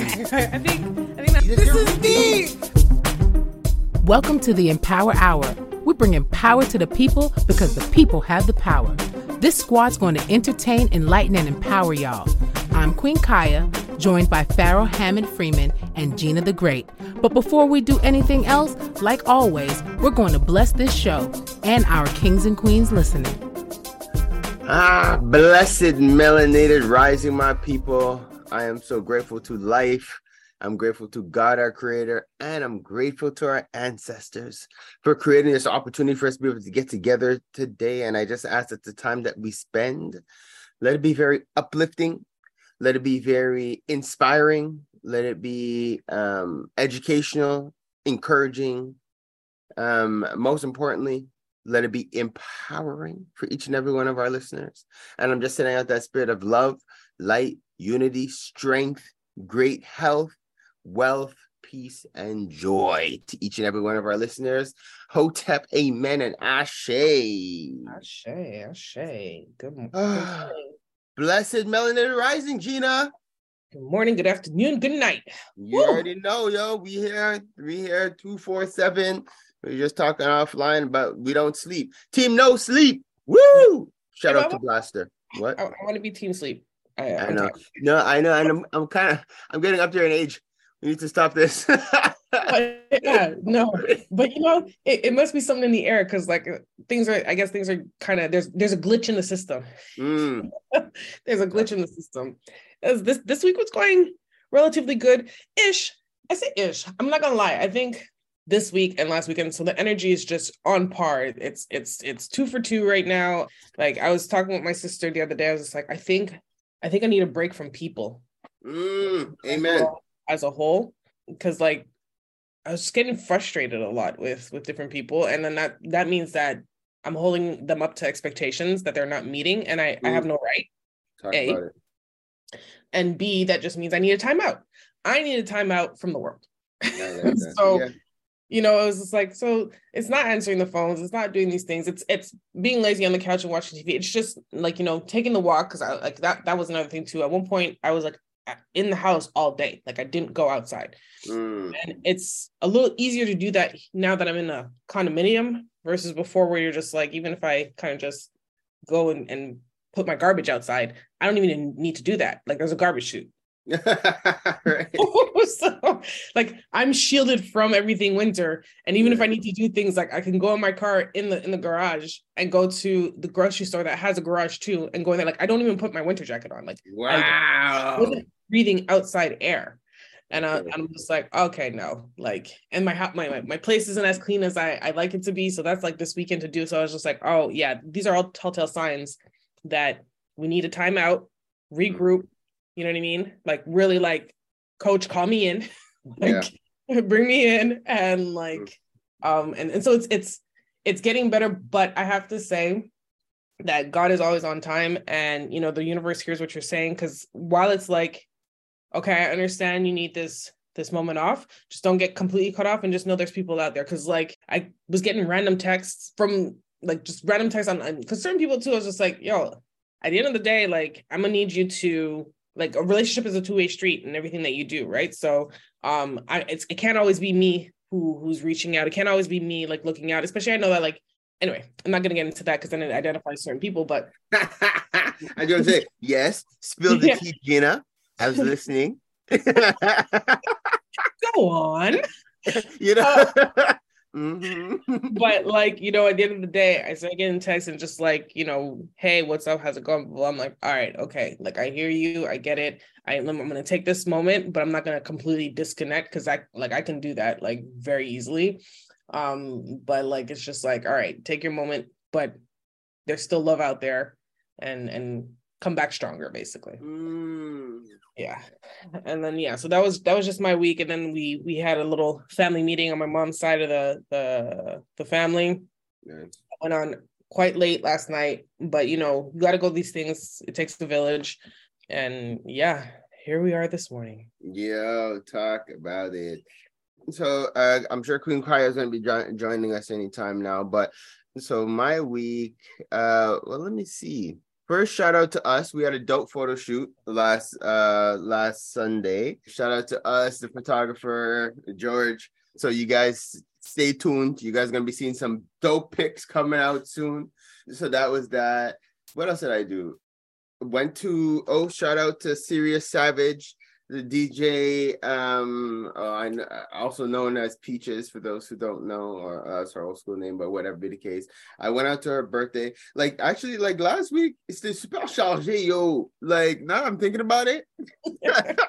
I think I think that, this is deep. Welcome to the Empower Hour. We bring empower to the people because the people have the power. This squad's going to entertain, enlighten, and empower y'all. I'm Queen Kaya, joined by Pharaoh Hammond Freeman and Gina the Great. But before we do anything else, like always, we're going to bless this show and our kings and queens listening. Ah, blessed melanated rising, my people. I am so grateful to life. I'm grateful to God, our creator, and I'm grateful to our ancestors for creating this opportunity for us to be able to get together today. And I just ask that the time that we spend, let it be very uplifting, let it be very inspiring, let it be um, educational, encouraging. Um, most importantly, let it be empowering for each and every one of our listeners. And I'm just sending out that spirit of love, light, unity, strength, great health, wealth, peace, and joy to each and every one of our listeners. Hotep, amen, and ashe. Ashe, ashe. Good ah. morning. Blessed Melanin Rising, Gina. Good morning, good afternoon, good night. You Woo! already know, yo. We here, we here, 247. We are just talking offline, but we don't sleep. Team no sleep. Woo! Shout out to Blaster. What? I, I want to be team sleep. I, I know. No, I know. And I'm, I'm kind of, I'm getting up there in age. We need to stop this. yeah, no, but you know, it, it must be something in the air because like things are. I guess things are kind of there's there's a glitch in the system. Mm. there's a glitch in the system. As this this week was going relatively good ish. I say ish. I'm not gonna lie. I think this week and last weekend. So the energy is just on par. It's it's it's two for two right now. Like I was talking with my sister the other day. I was just like, I think I think I need a break from people. Mm, amen. As a whole, because like I was getting frustrated a lot with with different people, and then that that means that I'm holding them up to expectations that they're not meeting, and I mm. I have no right. Talk a, and B that just means I need a timeout. I need a timeout from the world. so. Yeah you know, it was just like, so it's not answering the phones, it's not doing these things, it's it's being lazy on the couch and watching TV. It's just like, you know, taking the walk because I like that that was another thing too. At one point, I was like in the house all day, like I didn't go outside. Mm. And it's a little easier to do that now that I'm in a condominium versus before where you're just like, even if I kind of just go and, and put my garbage outside, I don't even need to do that. Like there's a garbage chute. so like I'm shielded from everything winter. And even if I need to do things like I can go in my car in the in the garage and go to the grocery store that has a garage too and go in there. Like I don't even put my winter jacket on. Like wow, breathing outside air. And I, am just like, okay, no, like, and my, my my place isn't as clean as I I like it to be. So that's like this weekend to do. So I was just like, oh yeah, these are all telltale signs that we need a timeout, regroup, you know what I mean? Like really like coach, call me in. like yeah. bring me in and like um and, and so it's it's it's getting better, but I have to say that God is always on time and you know the universe hears what you're saying because while it's like okay I understand you need this this moment off just don't get completely cut off and just know there's people out there because like I was getting random texts from like just random texts on because certain people too I was just like yo at the end of the day like I'm gonna need you to like a relationship is a two-way street and everything that you do right? So um i it's, it can't always be me who who's reaching out. It can't always be me like looking out especially i know that like anyway i'm not going to get into that because then it identifies certain people but i want to say yes spill the tea gina. I was listening. Go on. You know? Uh, Mm-hmm. but like, you know, at the end of the day, I start getting texts and just like, you know, hey, what's up? How's it going? Well, I'm like, all right, okay. Like I hear you, I get it. I, I'm gonna take this moment, but I'm not gonna completely disconnect because I like I can do that like very easily. Um, but like it's just like, all right, take your moment, but there's still love out there and and come back stronger, basically. Mm. Yeah. And then yeah so that was that was just my week. And then we we had a little family meeting on my mom's side of the the the family. Nice. went on quite late last night but you know you got to go these things. It takes the village. And yeah here we are this morning. Yeah talk about it. So uh, i'm sure queen kaya is going to be jo- joining us anytime now but so my week uh well let me see First, shout out to us. We had a dope photo shoot last uh last Sunday. Shout out to us, the photographer George. So you guys stay tuned. You guys are gonna be seeing some dope pics coming out soon. So that was that. What else did I do? Went to oh, shout out to Serious Savage the DJ, um, uh, I also known as Peaches for those who don't know, or uh, that's her old school name, but whatever be the case. I went out to her birthday. Like actually, like last week, it's the super chargé, yo. Like now I'm thinking about it.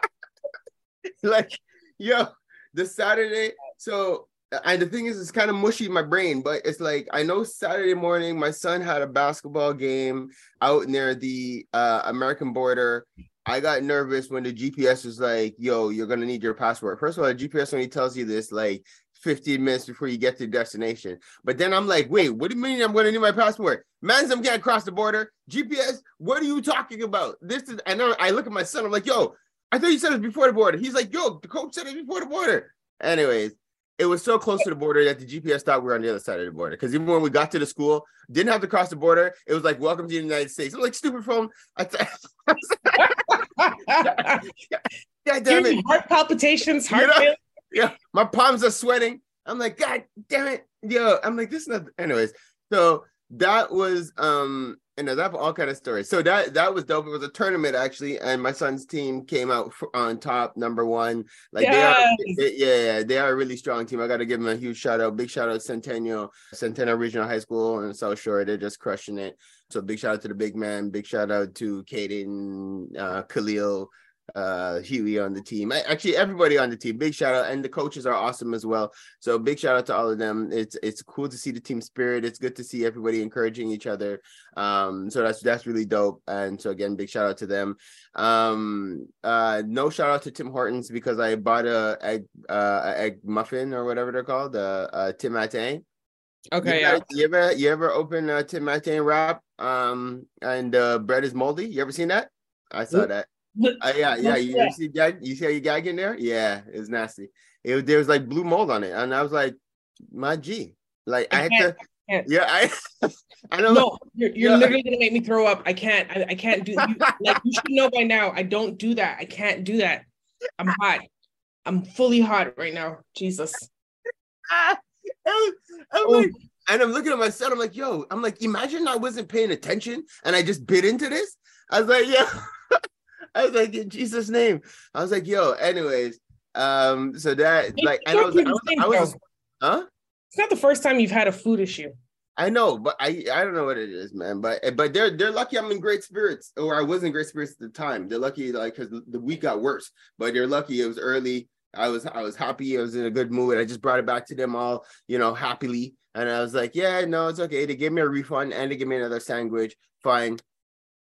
like, yo, the Saturday. So and the thing is, it's kind of mushy in my brain, but it's like I know Saturday morning, my son had a basketball game out near the uh, American border, I got nervous when the GPS was like, yo, you're gonna need your passport. First of all, the GPS only tells you this like 15 minutes before you get to destination. But then I'm like, wait, what do you mean I'm gonna need my passport? Man's I'm getting across the border. GPS, what are you talking about? This is and I look at my son, I'm like, yo, I thought you said it before the border. He's like, yo, the coach said it before the border. Anyways, it was so close to the border that the GPS thought we were on the other side of the border. Because even when we got to the school, didn't have to cross the border. It was like, welcome to the United States. I'm like, stupid phone. I t- God damn it. Heart palpitations, heart you know? Yeah, my palms are sweating. I'm like, God damn it. Yo, I'm like, this is not anyways. So that was um and that all kind of stories. So that that was dope. It was a tournament actually, and my son's team came out on top, number one. Like yes. they are, they, yeah, they are a really strong team. I got to give them a huge shout out. Big shout out Centennial, Centennial Regional High School in South Shore. They're just crushing it. So big shout out to the big man. Big shout out to Caden, uh, Khalil, uh Huey on the team. Actually, everybody on the team. Big shout out, and the coaches are awesome as well. So big shout out to all of them. It's it's cool to see the team spirit. It's good to see everybody encouraging each other. Um, so that's that's really dope. And so again, big shout out to them. Um, uh, no shout out to Tim Hortons because I bought a egg uh a egg muffin or whatever they're called, uh, uh Tim Matin. Okay, you yeah. Ever, you ever you ever open a Tim Matin wrap um and uh bread is moldy? You ever seen that? I saw that. Uh, yeah, yeah. You, you see, gag, you see how you gag in there? Yeah, it was nasty. It there was like blue mold on it, and I was like, my G. Like I, I had to. I yeah, I. I don't No, you're, you're yeah. literally gonna make me throw up. I can't. I, I can't do. You, like you should know by now. I don't do that. I can't do that. I'm hot. I'm fully hot right now. Jesus. I'm, I'm oh. like, and I'm looking at my son. I'm like, yo. I'm like, imagine I wasn't paying attention and I just bit into this. I was like, yeah. I was like, in Jesus' name. I was like, yo, anyways. Um, so that like I, was, I was, I was huh? It's not the first time you've had a food issue. I know, but I I don't know what it is, man. But but they're they're lucky I'm in great spirits, or I was in great spirits at the time. They're lucky, like, because the week got worse. But they're lucky it was early. I was I was happy. I was in a good mood. I just brought it back to them all, you know, happily. And I was like, yeah, no, it's okay. They gave me a refund and they gave me another sandwich. Fine.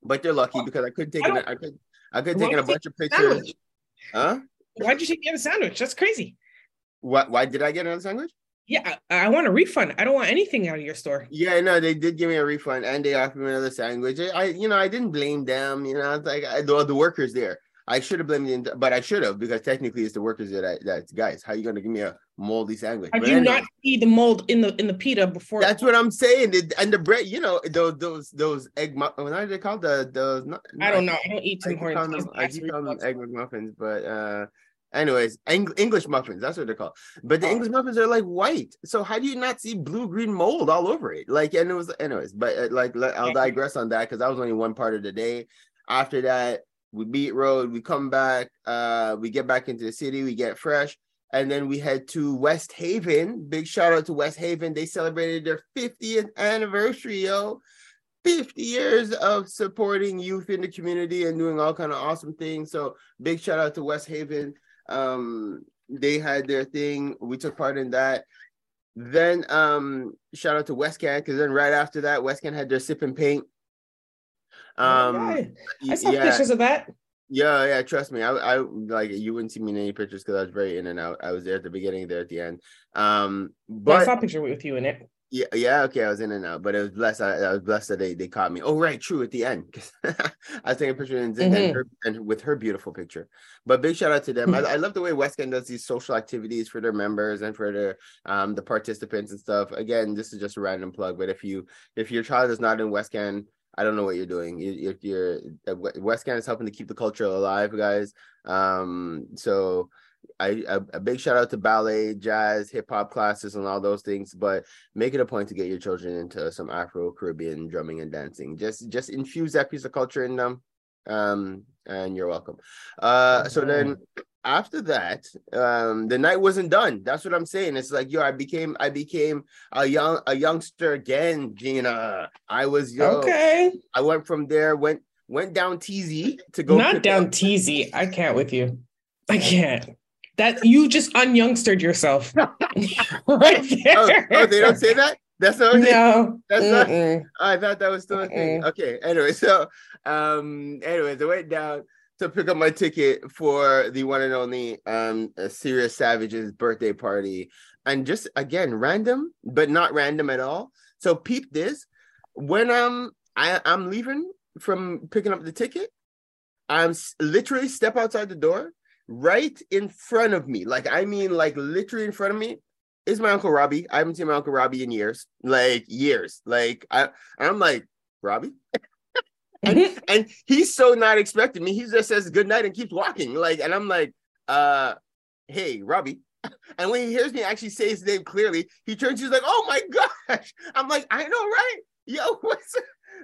But they're lucky because I couldn't take it. I could I could take a bunch of pictures. Sandwich? Huh? Why'd you take me a sandwich? That's crazy. What? Why did I get another sandwich? Yeah, I, I, want a refund. I don't want anything out of your store. Yeah, no, they did give me a refund and they offered me another sandwich. I, you know, I didn't blame them. You know, it's like I, the, the workers there. I should have blamed the, but I should have because technically it's the workers that that's guys. How you gonna give me a moldy sandwich? How do anyway, not see the mold in the in the pita before? That's what I'm saying. And the bread, you know, those those those egg. What are they called? The those. Not, I don't know. I don't eat Tim Hortons. I keep calling them egg muffins, but uh, anyways, Eng- English muffins. That's what they're called. But the oh. English muffins are like white. So how do you not see blue green mold all over it? Like, and it was anyways. But uh, like, I'll digress on that because that was only one part of the day. After that, we beat road, we come back, uh, we get back into the city, we get fresh, and then we head to West Haven. Big shout out to West Haven. They celebrated their 50th anniversary, yo. 50 years of supporting youth in the community and doing all kind of awesome things. So big shout out to West Haven. Um, they had their thing. We took part in that. Then um, shout out to Westcan because then right after that, Westcan had their sip and paint um, right. I saw yeah. pictures of that. Yeah, yeah. Trust me, I, I like you wouldn't see me in any pictures because I was very in and out. I was there at the beginning, there at the end. Um, but yeah, I saw a picture with you in it. Yeah, yeah, okay. I was in and out, but it was blessed. I, I was blessed that they, they caught me. Oh, right, true. At the end, because I was taking a picture and, mm-hmm. and, her, and, with her beautiful picture. But big shout out to them. I, I, love the way Westcan does these social activities for their members and for their um the participants and stuff. Again, this is just a random plug, but if you if your child is not in Westcan, I don't know what you're doing. You, if you're uh, Westcan is helping to keep the culture alive, guys. Um, so I a, a, big shout out to ballet, jazz, hip hop classes, and all those things. But make it a point to get your children into some Afro Caribbean drumming and dancing. Just just infuse that piece of culture in them. Um, and you're welcome. Uh, so then after that, um, the night wasn't done. That's what I'm saying. It's like yo, I became I became a young a youngster again, Gina. I was yo, okay. I went from there, went went down TZ to go not down up. TZ. I can't with you. I can't. That you just unyoungstered yourself right there. Oh, oh, they don't say that. That's not. No, that's Mm-mm. not. I thought that was still a thing. Okay. Anyway, so um, anyways, I went down to pick up my ticket for the one and only um Serious Savage's birthday party, and just again random, but not random at all. So peep this: when I'm I, I'm leaving from picking up the ticket, I'm literally step outside the door right in front of me, like I mean, like literally in front of me, is my uncle Robbie. I haven't seen my uncle Robbie in years, like years. Like I, I'm like Robbie, and, and he's so not expecting me. He just says good night and keeps walking. Like, and I'm like, uh, hey, Robbie. And when he hears me actually say his name clearly, he turns. He's like, "Oh my gosh!" I'm like, "I know, right? Yo, what's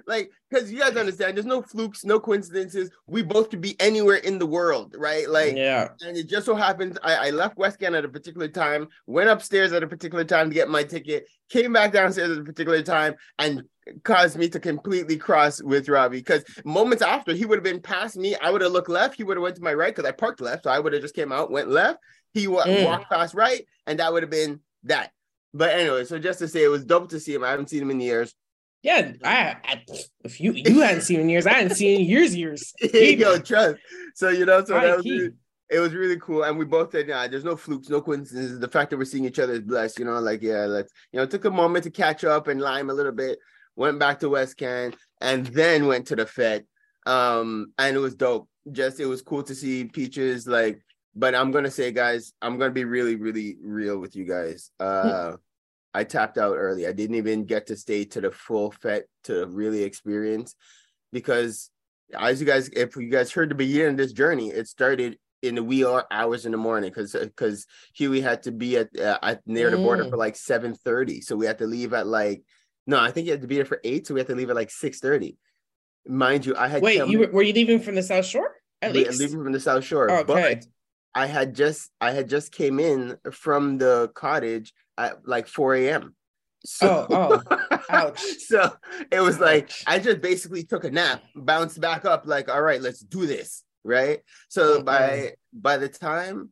like because you guys understand there's no flukes no coincidences. We both could be anywhere in the world right? Like yeah. and it just so happens i, I left Westcan at a particular time went upstairs at a particular time to get my ticket came back downstairs at a particular time and caused me to completely cross with robbie. Because moments after he would have been past me i would have looked left he would have went to my right because i parked left so i would have just came out went left he w- mm. walked past right and that would have been that. But anyway so just to say it was dope to see him. I haven't seen him in years yeah, I, I, if you you hadn't seen in years, I hadn't seen in years, years. Yo, trust. So you know, so that was really, it was really cool, and we both said, "Yeah, there's no flukes, no coincidences. The fact that we're seeing each other is blessed." You know, like yeah, let's you know, took a moment to catch up and lime a little bit. Went back to Westcan, and then went to the Fed. Um, and it was dope. Just it was cool to see Peaches like. But I'm gonna say, guys, I'm gonna be really, really real with you guys. Uh I tapped out early. I didn't even get to stay to the full fet to really experience because as you guys, if you guys heard the beginning of this journey, it started in the wee hours in the morning because because Huey had to be at, uh, at near the border mm. for like seven thirty, so we had to leave at like no, I think you had to be there for eight, so we had to leave at like six thirty. Mind you, I had wait. Come, you were, were you leaving from the South Shore? At least leaving from the South Shore, okay. but I had just I had just came in from the cottage at like 4 a.m. So, oh, oh, ouch. so it was like I just basically took a nap, bounced back up, like, all right, let's do this. Right. So okay. by by the time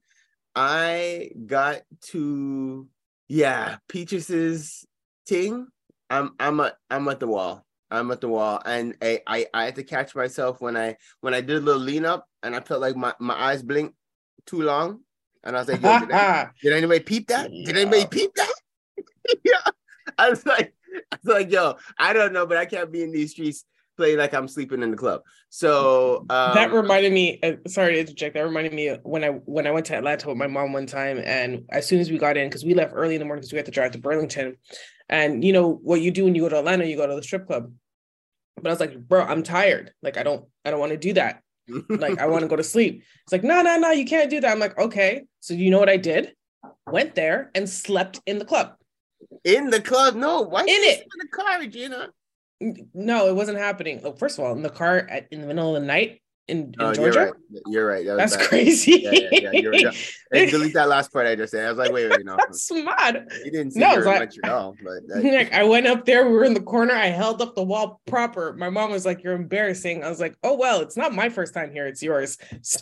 I got to yeah, Peaches's ting, I'm I'm at I'm at the wall. I'm at the wall. And I, I I had to catch myself when I when I did a little lean up and I felt like my, my eyes blinked too long. And I was like, Yo, did, anybody, did, anybody peep that? Yeah. Did anybody peep that? yeah. I was like, I was like, yo, I don't know, but I can't be in these streets playing like I'm sleeping in the club. So um, that reminded me. Uh, sorry to interject. That reminded me when I when I went to Atlanta with my mom one time, and as soon as we got in, because we left early in the morning because we had to drive to Burlington, and you know what you do when you go to Atlanta, you go to the strip club. But I was like, bro, I'm tired. Like I don't I don't want to do that like I want to go to sleep. It's like, no, no, no, you can't do that. I'm like, okay. So you know what I did? Went there and slept in the club. In the club? No, why in it in the car, Regina? No, it wasn't happening. Look, first of all, in the car at, in the middle of the night, in, in oh, Georgia. You're right. You're right. That That's bad. crazy. Yeah, yeah, yeah. You're right. And delete that last part I just said. I was like, wait, wait, no. That's smart. You didn't see no, very much at all. But like, I went up there. We were in the corner. I held up the wall proper. My mom was like, "You're embarrassing." I was like, "Oh well, it's not my first time here. It's yours." So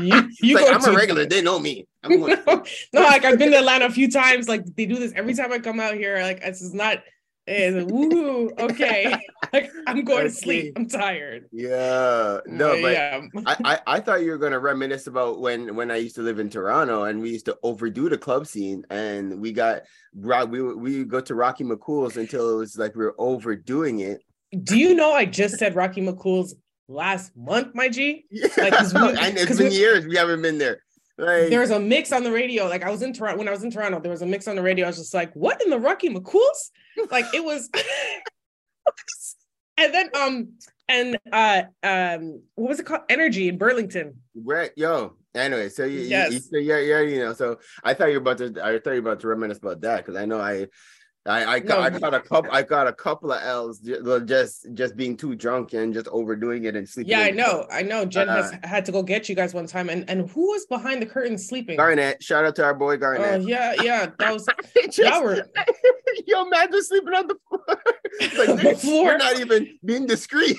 you, you like, I'm a regular. They know me. no, no, like I've been to Atlanta a few times. Like they do this every time I come out here. Like this is not and woo, okay. like I'm going okay. to sleep. I'm tired. Yeah. No, but yeah. I, I, I thought you were gonna reminisce about when when I used to live in Toronto and we used to overdo the club scene and we got we we go to Rocky McCool's until it was like we were overdoing it. Do you know I just said Rocky McCool's last month, my G? Yeah. Like, we, and it's been we, years we haven't been there. Like, there was a mix on the radio. Like I was in Toronto when I was in Toronto, there was a mix on the radio. I was just like, what in the Rocky McCool's? Like it was and then um and uh um what was it called? Energy in Burlington. Right, yo. Anyway, so you, Yes. you, you, yeah, yeah, you know. So I thought you were about to. I thought you were about to reminisce about that because I know I, I, I, got, No. I got a couple. I got a couple of L's just just being too drunk and just overdoing it and sleeping. Yeah, I know. I know. Jen has Uh, had to go get you guys one time. And and who was behind the curtain sleeping? Garnett, shout out to our boy Oh Garnett. yeah, yeah. That was Just- y'all were Yo, man, just sleeping on the floor. Like, On the you're- floor. You're not even being discreet.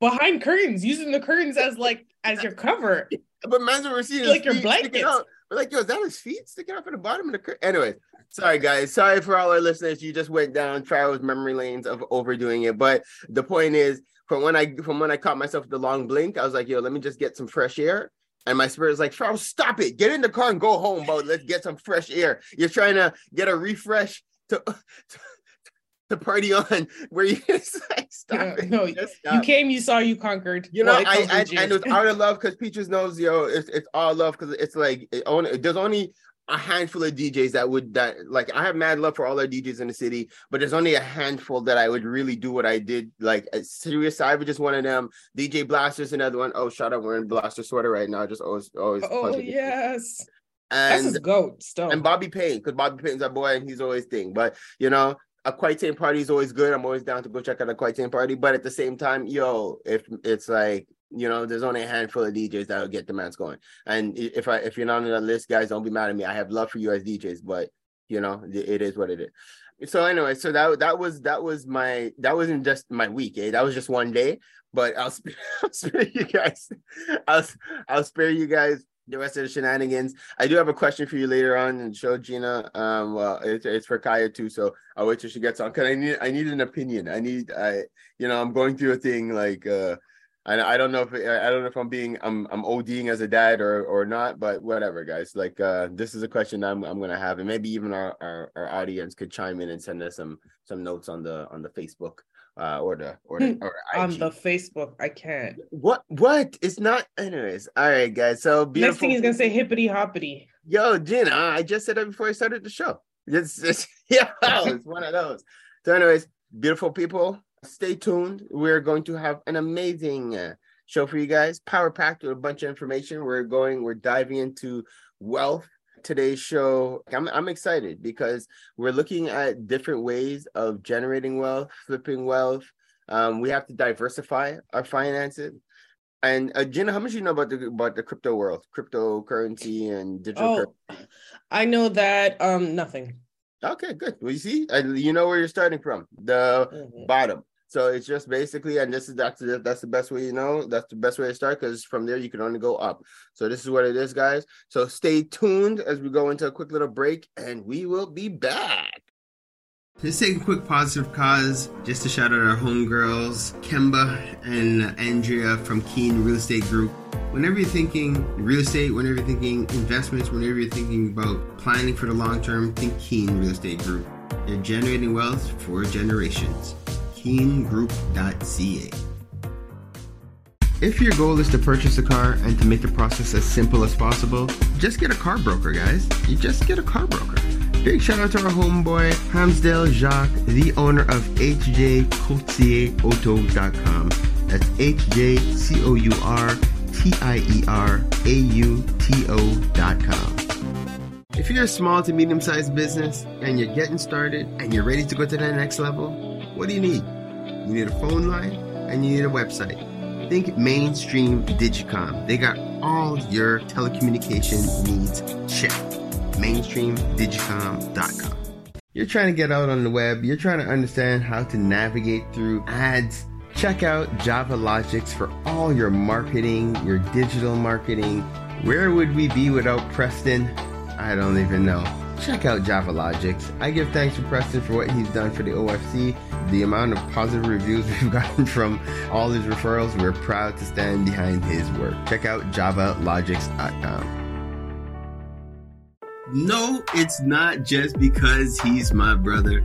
behind curtains, using the curtains as like as your cover. But man's we're seeing Like your blankets. We're like, yo, is that his feet sticking out from the bottom of the curtain? Anyway, sorry guys. Sorry for all our listeners. You just went down Travis memory lanes of overdoing it. But the point is, from when I from when I caught myself the long blink, I was like, yo, let me just get some fresh air. And my spirit is like, Charles, stop it. Get in the car and go home, bro. Let's get some fresh air. You're trying to get a refresh to to, to party on where you just like stop Yeah, it. no, Just You came, you saw, you conquered. You know, Well, I, I and it's out of love because Peaches knows, yo, it's it's all love because it's like it only there's only a handful of DJs that would that like I have mad love for all our DJs in the city, but there's only a handful that I would really do what I did. Like Serious Cyber, just one of them. DJ Blaster's another one. Oh, shout out wearing Blaster sweater right now. Just always always. Oh yes, that's and his goat still. and Bobby Payne, because Bobby Payne's our boy and he's always thing. But you know, a Quite party is always good. I'm always down to go check out a Quite party. But at the same time, yo, if it's like you know, there's only a handful of DJs that will get the man's going. And if I if you're not on that list, guys, don't be mad at me. I have love for you as DJs, but you know, it it is what it is. So anyway, so that that was that was my that wasn't just my week, eh? That was just one day. But I'll spare, I'll spare you guys. I'll I'll spare you guys the rest of the shenanigans. I do have a question for you later on and show Gina. Um, well, it's, it's for Kaya too, so I'll wait till she gets on. Cause I need I need an opinion. I need I you know I'm going through a thing like uh I I don't know if I don't know if I'm being I'm I'm ODing as a dad or or not, but whatever, guys. Like uh this is a question I'm I'm gonna have, and maybe even our our, our audience could chime in and send us some some notes on the on the Facebook uh or the or the or on the Facebook, I can't. What what? It's not anyways. All right, guys. So beautiful. Next thing he's gonna say hippity hoppity. Yo, Gina, I just said that before I started the show. It's, it's yeah, it's one of those. So, anyways, beautiful people, stay tuned. We're going to have an amazing uh, show for you guys, power packed with a bunch of information. We're going, we're diving into wealth. Today's show, I'm I'm excited because we're looking at different ways of generating wealth, flipping wealth. Um, we have to diversify our finances. And uh, Gina, how much do you know about the about the crypto world, cryptocurrency and digital? currency? Oh, I know that. Um, nothing. Okay, good. Well, you see, uh, you know where you're starting from, the Mhm. bottom. So it's just basically, and this is that's that's the best way you know. That's the best way to start because from there you can only go up. So this is what it is, guys. So stay tuned as we go into a quick little break, and we will be back. Just take a quick positive cause just to shout out our homegirls, Kemba and Andrea from Keen Real Estate Group. Whenever you're thinking real estate, whenever you're thinking investments, whenever you're thinking about planning for the long term, think Keen Real Estate Group. They're generating wealth for generations. If your goal is to purchase a car and to make the process as simple as possible, just get a car broker, guys. You just get a car broker. Big shout out to our homeboy, Hamsdale Jacques, the owner of HJCourtierAuto.com. That's H-J-C-O-U-R-T-I-E-R-A-U-T-O.com. If you're a small to medium sized business and you're getting started and you're ready to go to that next level, what do you need? You need a phone line and you need a website. Think mainstream Digicom. They got all your telecommunication needs checked. Mainstreamdigicom.com. You're trying to get out on the web, you're trying to understand how to navigate through ads. Check out Java Logics for all your marketing, your digital marketing. Where would we be without Preston? I don't even know. Check out Java Logics. I give thanks to Preston for what he's done for the OFC. The amount of positive reviews we've gotten from all his referrals, we're proud to stand behind his work. Check out javalogics.com. No, it's not just because he's my brother.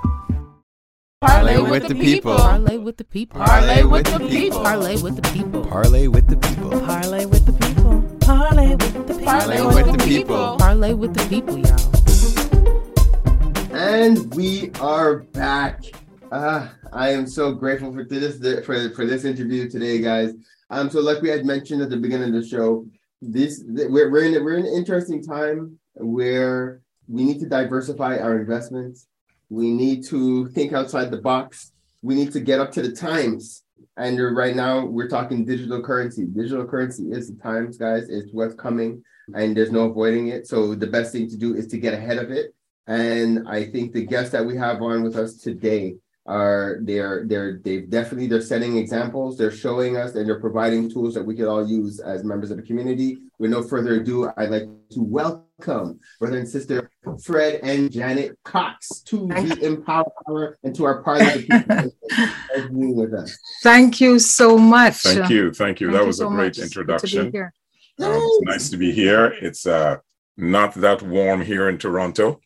Parlay with the people. Parlay with the people. Parlay with the people. Parlay with the people. Parlay with the people. Parlay with the people. Parlay with the people. Parlay with the people. Parlay with the people, y'all. And we are back. Uh, I am so grateful for this for, for this interview today, guys. Um, so like we had mentioned at the beginning of the show, this we're we're in we're in an interesting time where we need to diversify our investments. We need to think outside the box. We need to get up to the times. And right now, we're talking digital currency. Digital currency is the times, guys. It's what's coming, and there's no avoiding it. So the best thing to do is to get ahead of it. And I think the guests that we have on with us today are they're they're they've definitely they're setting examples. They're showing us and they're providing tools that we could all use as members of the community. With no further ado, I'd like to welcome brother and sister Fred and Janet Cox to the Empower and to our party with us. Thank you so much. Thank you. Thank you. Thank that you was so a great much. Good to be introduction. here. Um, it's nice to be here. It's uh, not that warm here in Toronto,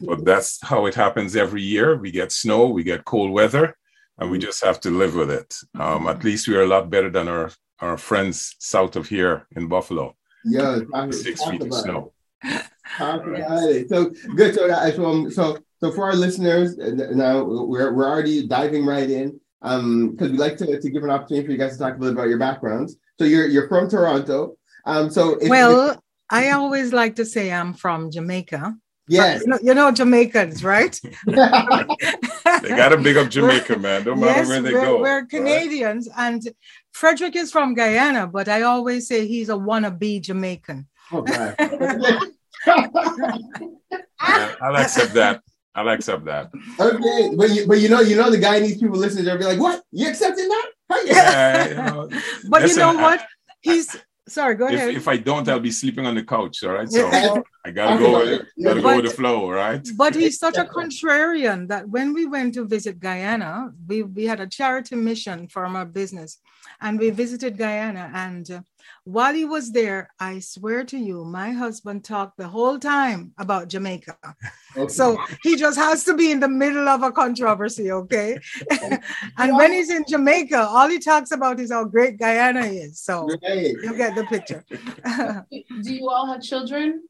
but that's how it happens every year. We get snow, we get cold weather, and we just have to live with it. Um, at least we are a lot better than our, our friends south of here in Buffalo. Yeah, Six feet of snow. Talk about it. So good. So, so, um, so, so for our listeners, uh, now we're we're already diving right in, um, because we like to, to give an opportunity for you guys to talk a little about your backgrounds. So you're you're from Toronto. Um, so if, Well, I always like to say I'm from Jamaica. yes, You know, you know Jamaicans, right? They got to big up Jamaica, man. No matter yes, where they we're, go. we're right? Canadians, and Frederick is from Guyana, but I always say he's a wannabe Jamaican. oh, God. Yeah, I'll accept that. I'll accept that. okay, but you but you know you know the Guyanese people listening, they'll be like, "What? You accepting that?" How you- Yeah, you know, But Listen, you know I- what? He's sorry. Go if, ahead. if I don't, I'll be sleeping on the couch. All right. So I gotta go with Gotta go with the flow, all right? But he's such a contrarian that when we went to visit Guyana, we, we had a charity mission from our business and we visited Guyana. And uh, while he was there, I swear to you, my husband talked the whole time about Jamaica. Okay. So he just has to be in the middle of a controversy, okay? and when he's in Jamaica, all he talks about is how great Guyana is. So Right. you get the picture. Do you all have children?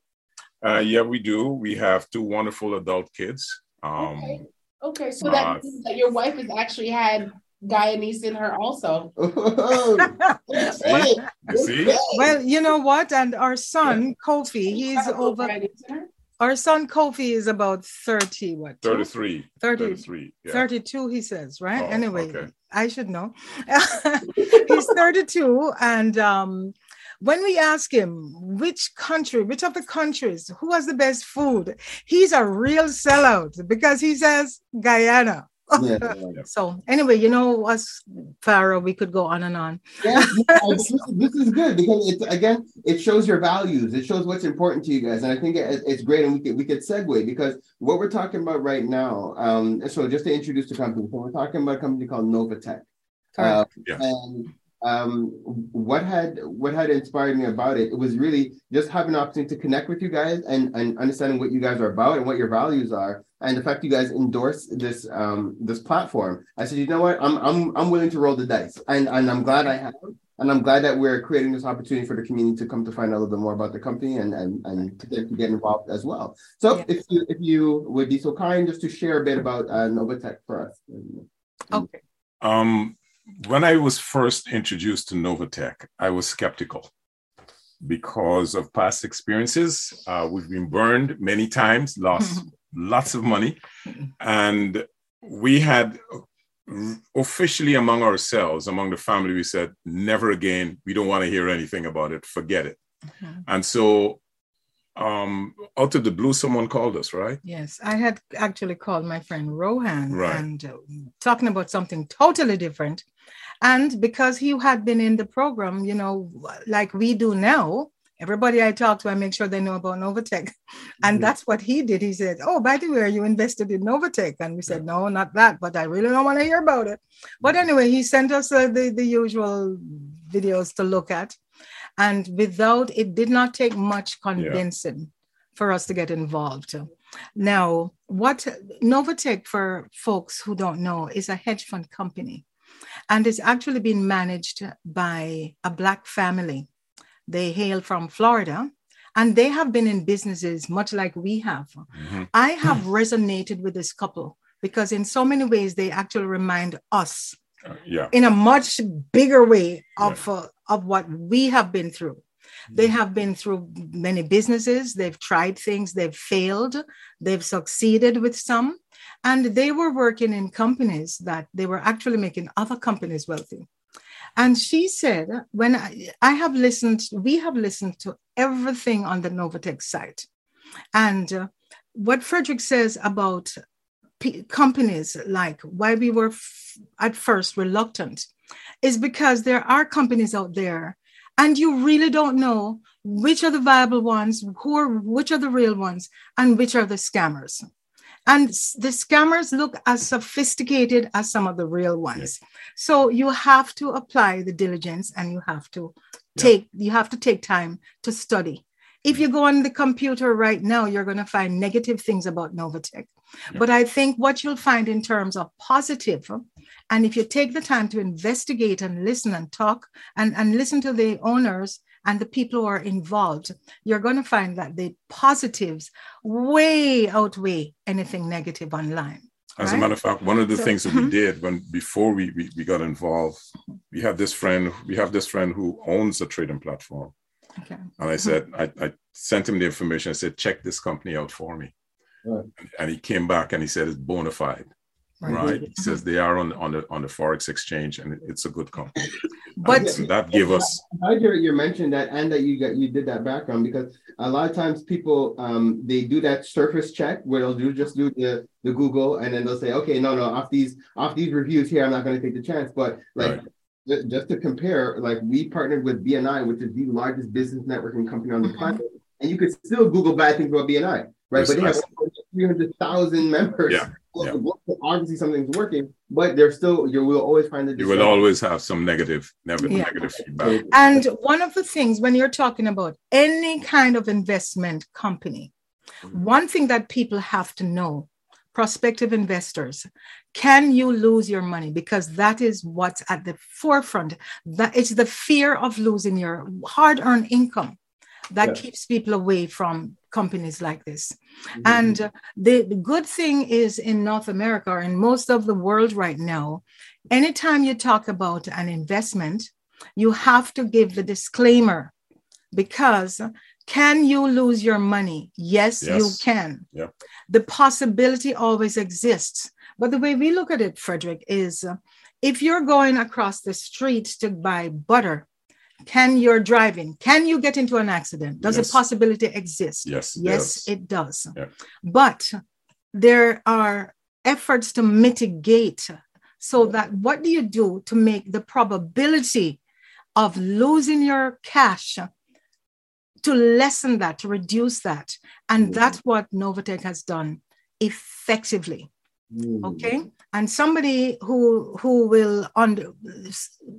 Uh, yeah, we do. We have two wonderful adult kids. Um, Okay. Okay, so that Uh, means that your wife has actually had Guyanese in her also. See? See? well, you know what? And our son, Kofi, he's Have a little over. Guyanese in her? Our son Kofi is about 30, what? 33. 30, 33. Yeah. 32, he says, right? Oh, anyway, okay. I should know. He's 32, and um, when we ask him which country, which of the countries, who has the best food, he's a real sellout because he says Guyana. Yeah, so anyway, you know us, Pharaoh, we could go on and on. yeah, this, is- this is good because it's again, it shows your values. It shows what's important to you guys, and I think it, it's great. And we could we could segue because what we're talking about right now. Um, so just to introduce the company, so we're talking about a company called Novatech. Uh, Yes. and um, what had what had inspired me about it, it was really just having an opportunity to connect with you guys and, and understanding what you guys are about and what your values are, and the fact you guys endorse this um, this platform. I said, you know what, I'm I'm I'm willing to roll the dice, and and I'm glad I have. And I'm glad that we're creating this opportunity for the community to come to find out a little bit more about the company and and, and to, get, to get involved as well. So Yeah. if you if you would be so kind just to share a bit about uh, Novatech for us. Okay. Um, when I was first introduced to Novatech, I was skeptical because of past experiences. Uh, we've been burned many times, lost lots of money, and we had officially among ourselves, among the family, we said, never again. We don't want to hear anything about it. Forget it. Mhm. And so, um, out of the blue, someone called us, right? Yes, I had actually called my friend Rohan Right. and uh, talking about something totally different. And because he had been in the program, you know, like we do now, everybody I talk to, I make sure they know about Novatech. And that's what he did. He said, Oh, by the way, are you invested in Novatech? And we said, No, not that, but I really don't want to hear about it. But anyway, he sent us uh, the, the usual videos to look at. And without it did not take much convincing for us to get involved. Now, what Novatech, for folks who don't know, is a hedge fund company and it's actually been managed by a Black family. They hail from Florida and they have been in businesses much like we have. Mhm. I have resonated with this couple because, in so many ways, they actually remind us Uh, yeah. in a much bigger way of, uh, of what we have been through. They have been through many businesses, they've tried things, they've failed, they've succeeded with some, and they were working in companies that they were actually making other companies wealthy. And she said, when I, I have listened, we have listened to everything on the Novatech site. And uh, what Frederick says about p- companies like why we were f- at first reluctant is because there are companies out there and you really don't know which are the viable ones who are which are the real ones and which are the scammers and the scammers look as sophisticated as some of the real ones. So you have to apply the diligence and you have to Yeah. take you have to take time to study. If you go on the computer right now you're going to find negative things about novatech but i think what you'll find in terms of positive and if you take the time to investigate and listen and talk and, and listen to the owners and the people who are involved, you're going to find that the positives way outweigh anything negative online. As a matter of fact, one of the So- things that we Mhm. did when before we, we we got involved, we have this friend, we have this friend who owns a trading platform. Okay. And I said, I, I sent him the information. I said, check this company out for me. Right. And he came back and he said it's bona fide. Right. He says they are on, on the on the Forex exchange and it's a good company. But And that gave us I hear you mentioned that and that you got you did that background because a lot of times people um they do that surface check where they'll do just do the the Google and then they'll say okay no no off these off these reviews here I'm not going to take the chance but like Right. just to compare like we partnered with BNI which is the largest business networking company on the Mhm. planet and you could still Google bad things about BNI right Yes, but they have three hundred thousand members Yeah, yeah. obviously something's working but there's still you will always find the you will always have some negative never Yeah. negative feedback. And one of the things when you're talking about any kind of investment company, mm-hmm. one thing that people have to know, prospective investors, can you lose your money? Because that is what's at the forefront. That it's the fear of losing your hard-earned income that Yeah. keeps people away from companies like this. Mhm. And uh, the, the good thing is in North America or in most of the world right now, anytime you talk about an investment, you have to give the disclaimer because can you lose your money? Yes, you can. Yeah. The possibility always exists. But the way we look at it, Frederick, is uh, if you're going across the street to buy butter, can you're driving, can you get into an accident? Does Yes. a possibility exist? Yes. Yes, it does. Yeah. But there are efforts to mitigate so that what do you do to make the probability of losing your cash to lessen that, to reduce that? And mm. that's what Novatech has done effectively. Okay. And somebody who who will under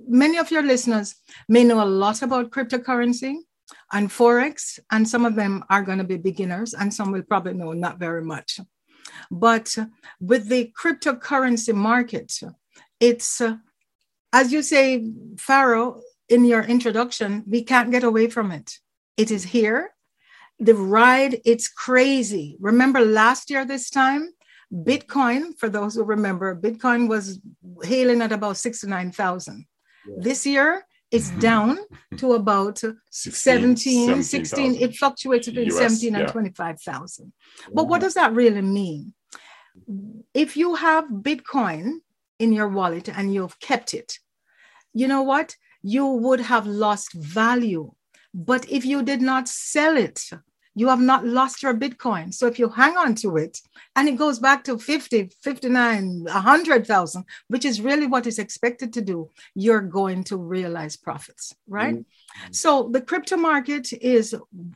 many of your listeners may know a lot about cryptocurrency and forex, and some of them are going to be beginners, and some will probably know not very much. But with the cryptocurrency market, it's uh, as you say, Pharaoh, in your introduction, we can't get away from it. It is here. The ride, it's crazy. Remember last year, this time, Bitcoin, for those who remember, Bitcoin was hailing at about 69,000. This year, it's mm-hmm. down to about 17, 16. It fluctuates between US, 17 and yeah. 25,000. But what mm-hmm. does that really mean? If you have Bitcoin in your wallet and you've kept it, you know what? You would have lost value. But if you did not sell it, you have not lost your Bitcoin. So if you hang on to it and it goes back to 50, 59, 100,000, which is really what is expected to do, you're going to realize profits, right? Mm-hmm. So the crypto market is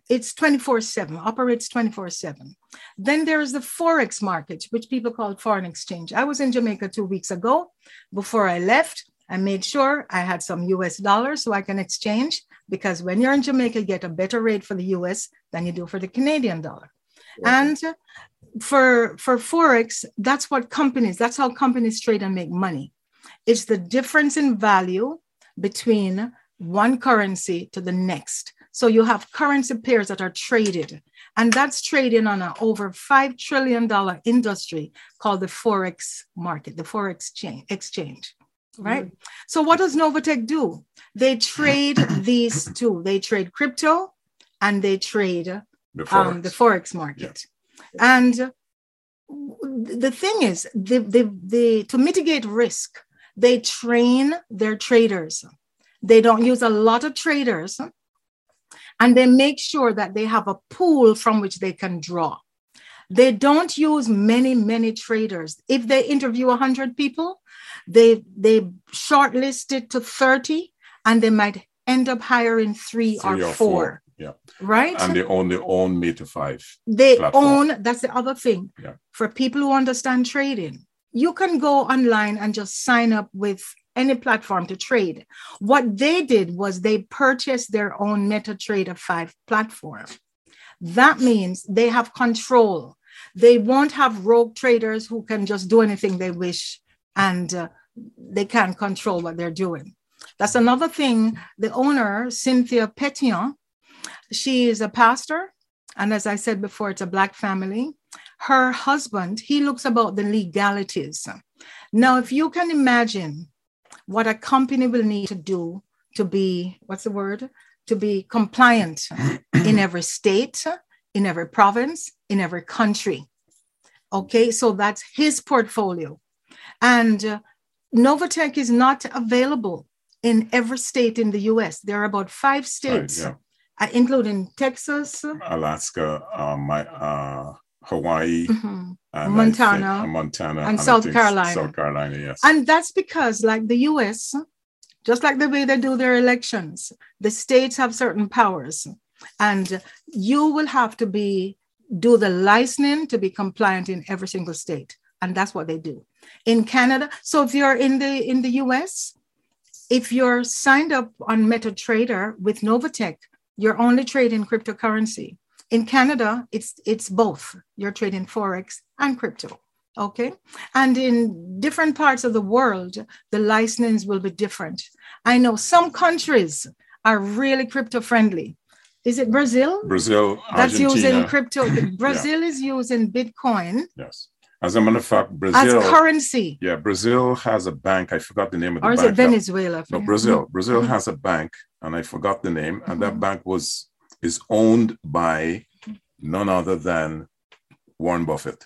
it's 24/7, operates 24/7. Then there's the forex market, which people call foreign exchange. I was in Jamaica 2 weeks ago. Before I left, I made sure I had some US dollars so I can exchange because when you're in Jamaica, you get a better rate for the US than you do for the Canadian dollar. And for for forex, that's what companies, that's how companies trade and make money. It's the difference in value between one currency to the next. So you have currency pairs that are traded, and that's trading on an over $5 trillion industry called the Forex market, the Forex exchange, right? So what does Novatech do? They trade these two. They trade crypto and they trade The um, the forex market. And the thing is, the, the, the, to mitigate risk, they train their traders. They don't use a lot of traders, and they make sure that they have a pool from which they can draw. They don't use many, many traders. If they interview 100 people, they, they shortlisted to 30, and they might end up hiring three, Three or, four, Yeah. right? And they own their own Meta 5. they platform. own that's the other thing Yeah. for people who understand trading you can go online and just sign up with any platform to trade what they did was they purchased their own metatrader 5 platform that means they have control they won't have rogue traders who can just do anything they wish and uh, they can't control what they're doing that's another thing the owner cynthia petion she is a pastor and as I said before, it's a Black family. Her husband, he looks about the legalities. Now, if you can imagine what a company will need to do to be, what's the word? To be compliant in every state, in every province, in every country. Okay, so that's his portfolio. And uh, Novatech is not available in every state in the US. There are about five Right, states, yeah. uh, including Texas, Alaska, uh, my, uh, Hawaii, mhm, and Montana, think- uh, Montana, and I South Carolina. South Carolina, yes. And that's because, like the US, just like the way they do their elections, the states have certain powers. And you will have to be do the licensing to be compliant in every single state. And that's what they do. In Canada, so if you're in the in the US, if you're signed up on MetaTrader with Novatech, you're only trading cryptocurrency. In Canada, it's it's both. You're trading forex and crypto. Okay. And in different parts of the world, the licensings will be different. I know some countries are really crypto friendly. Is it Brazil? Brazil, That's Argentina. using crypto. Brazil is using Bitcoin Yes. As a matter of fact, Brazil as currency. Yeah, Brazil has a bank. I forgot the name of the Or is bank. it Venezuela? No, Brazil. Brazil Mhm. has a bank, and I forgot the name. And that Mhm. bank was is owned by none other than Warren Buffett.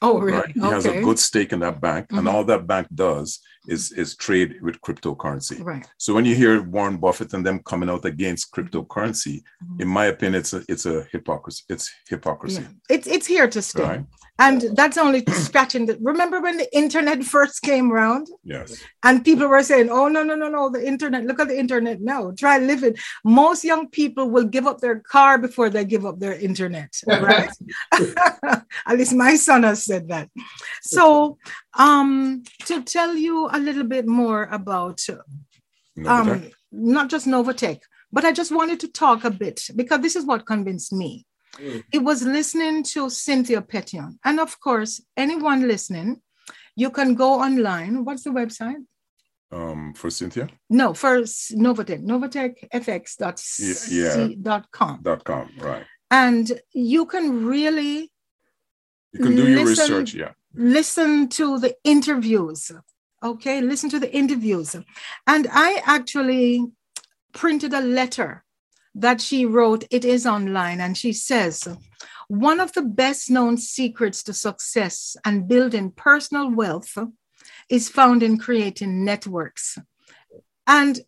Oh, really? Right? He has a good stake in that bank, and Mhm. all that bank does is is trade with cryptocurrency. Right. So when you hear Warren Buffett and them coming out against cryptocurrency, Mhm. in my opinion, it's a it's a hypocrisy. It's hypocrisy. Yeah. It's it's here to stay. Right. And that's only scratching the remember when the internet first came around Yes. and people were saying, Oh no, no, no, no, the internet, look at the internet now. Try living. Most young people will give up their car before they give up their internet. Right. At least my son has said that. So um to tell you a little bit more about um, not just Novatech, but I just wanted to talk a bit because this is what convinced me. Mm. It was listening to Cynthia Petion. And of course, anyone listening, you can go online. What's the website? um, for Cynthia No, for Novatech, novatechfx.com. dot com. Right. And you can really You can do your Listen- research. Yeah. Listen to the interviews. Okay, listen to the interviews. And I actually printed a letter that she wrote. It is online. And she says, one of the best known secrets to success and building personal wealth is found in creating networks. And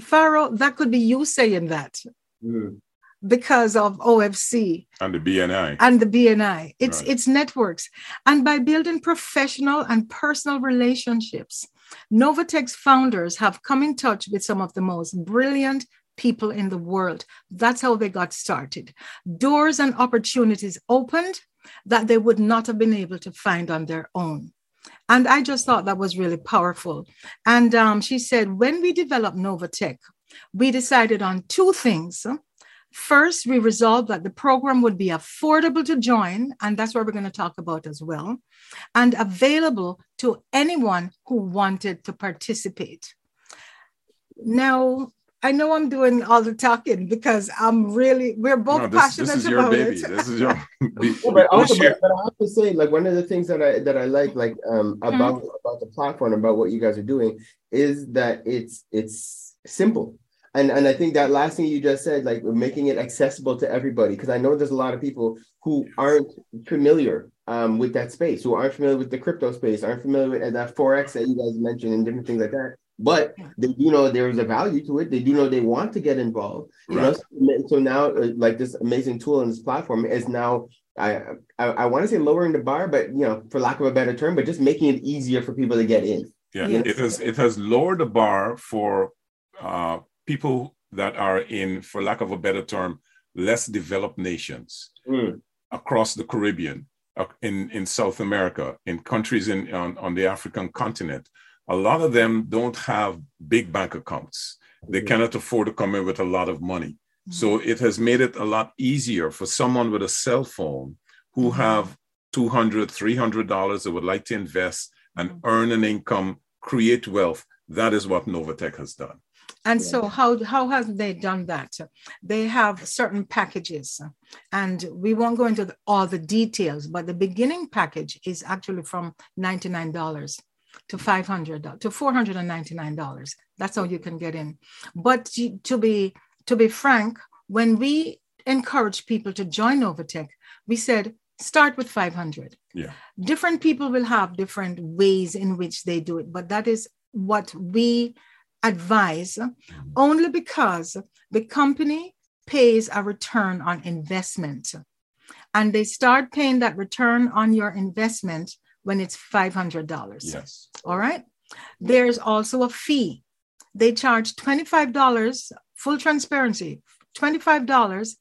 Pharaoh, that could be you saying that Mm. Because of OFC And the BNI. and the BNI. It's Right. it's networks. And by building professional and personal relationships, Novatech's founders have come in touch with some of the most brilliant people in the world. That's how they got started. Doors and opportunities opened that they would not have been able to find on their own. And I just thought that was really powerful. And um, she said, when we developed Novatech, we decided on two things. First, we resolved that the program would be affordable to join, and that's what we're going to talk about as well, and available to anyone who wanted to participate. Now, I know I'm doing all the talking because I'm really, we're both No, this, passionate this is your baby. it. This is your. we, Yeah, we- but also, but, but I have to say, like one of the things that I that I like, like um Mm-hmm. about about the platform, about what you guys are doing, is that it's it's simple. And and I think that last thing you just said, like making it accessible to everybody, because I know there's a lot of people who aren't familiar um with that space, who aren't familiar with the crypto space, aren't familiar with that forex that you guys mentioned and different things like that. But they do know there's a value to it. They do know they want to get involved. You know, so now uh, like this amazing tool and this platform is now I I, I want to say lowering the bar, but you know, for lack of a better term, but just making it easier for people to get in. Yeah, Yes. it has it has lowered the bar for uh, people that are in, for lack of a better term, less developed nations Mm. across the Caribbean, uh, in in South America, in countries in on, on the African continent. A lot of them don't have big bank accounts. They Mhm. cannot afford to come in with a lot of money. So it has made it a lot easier for someone with a cell phone who have 200 $300 that would like to invest and earn an income, create wealth. That is what Novatech has done. And Yeah. so how how have they done that? They have certain packages, and we won't go into the, all the details, but the beginning package is actually from ninety nine dollars to five hundred to four hundred and ninety nine dollars. That's how you can get in. But to, be to be frank, when we encourage people to join Novatech, we said start with five hundred. Yeah. Different people will have different ways in which they do it, but that is what we advise mm-hmm. only because the company pays a return on investment. And they start paying that return on your investment when it's $500. Yes. All right. There's also a fee. They charge $25, full transparency, $25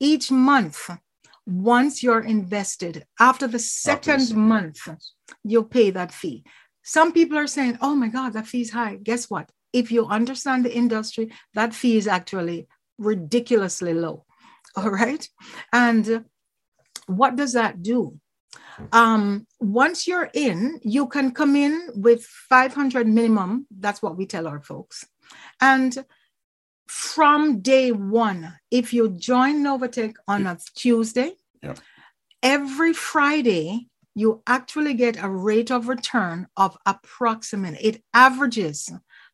each month once you're invested. After the second second. month, you'll pay that fee. Some people are saying, oh my God, that fee is high. Guess what? If you understand the industry, that fee is actually ridiculously low. All right. And what does that do? Um, once you're in, you can come in with 500 minimum. That's what we tell our folks. And from day one, if you join Novatech on a Tuesday, Yeah. every Friday, you actually get a rate of return of approximate, it averages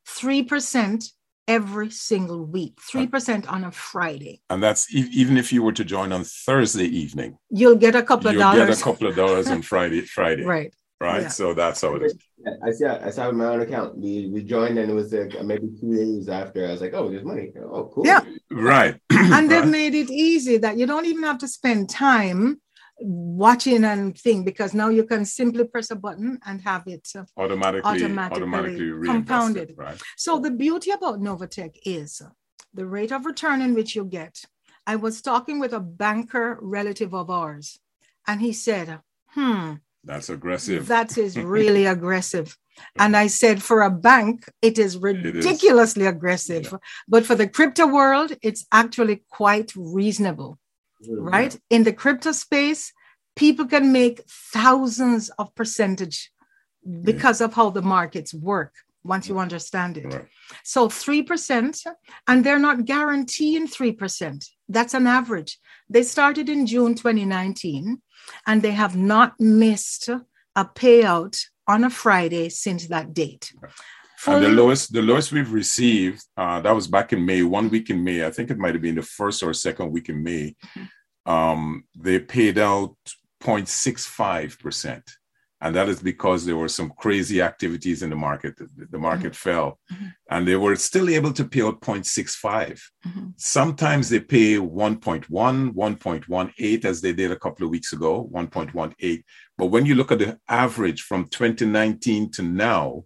3% every single week, 3% on a Friday. And that's e- even if you were to join on Thursday evening, You'll get a couple of dollars. you'll dollars. get a couple of dollars on Friday. Friday, right. right? Yeah. So that's how it is. I see. I saw my own account. We we joined, and it was like maybe two days after. I was like, "Oh, there's money. Oh, cool." Yeah. Right. and they've Right. made it easy that you don't even have to spend time watching and thing because now you can simply press a button and have it. uh, automatically, automatically automatically, compounded. right? So the beauty about Novatech is the rate of return in which you get. I was talking with a banker relative of ours, and he said, "Hmm, That's aggressive. that is really aggressive." And I said, "For a bank, it is ridiculously aggressive, but for the crypto world, it's actually quite reasonable." Right? In the crypto space, people can make thousands of percentage mm. because of how the markets work once you mm. understand it. Right. So 3%, and they're not guaranteeing 3%. That's an average. They started in June 2019, and they have not missed a payout on a Friday since that date. And the lowest, the lowest we've received, uh, that was back in May, one week in May. I think it might have been the first or second week in May. Um, they paid out 0.65%. And that is because there were some crazy activities in the market. The, the market fell and they were still able to pay out 0.65. Mhm. Sometimes they pay 1.1, 1.18, as they did a couple of weeks ago, 1.18. But when you look at the average from 2019 to now,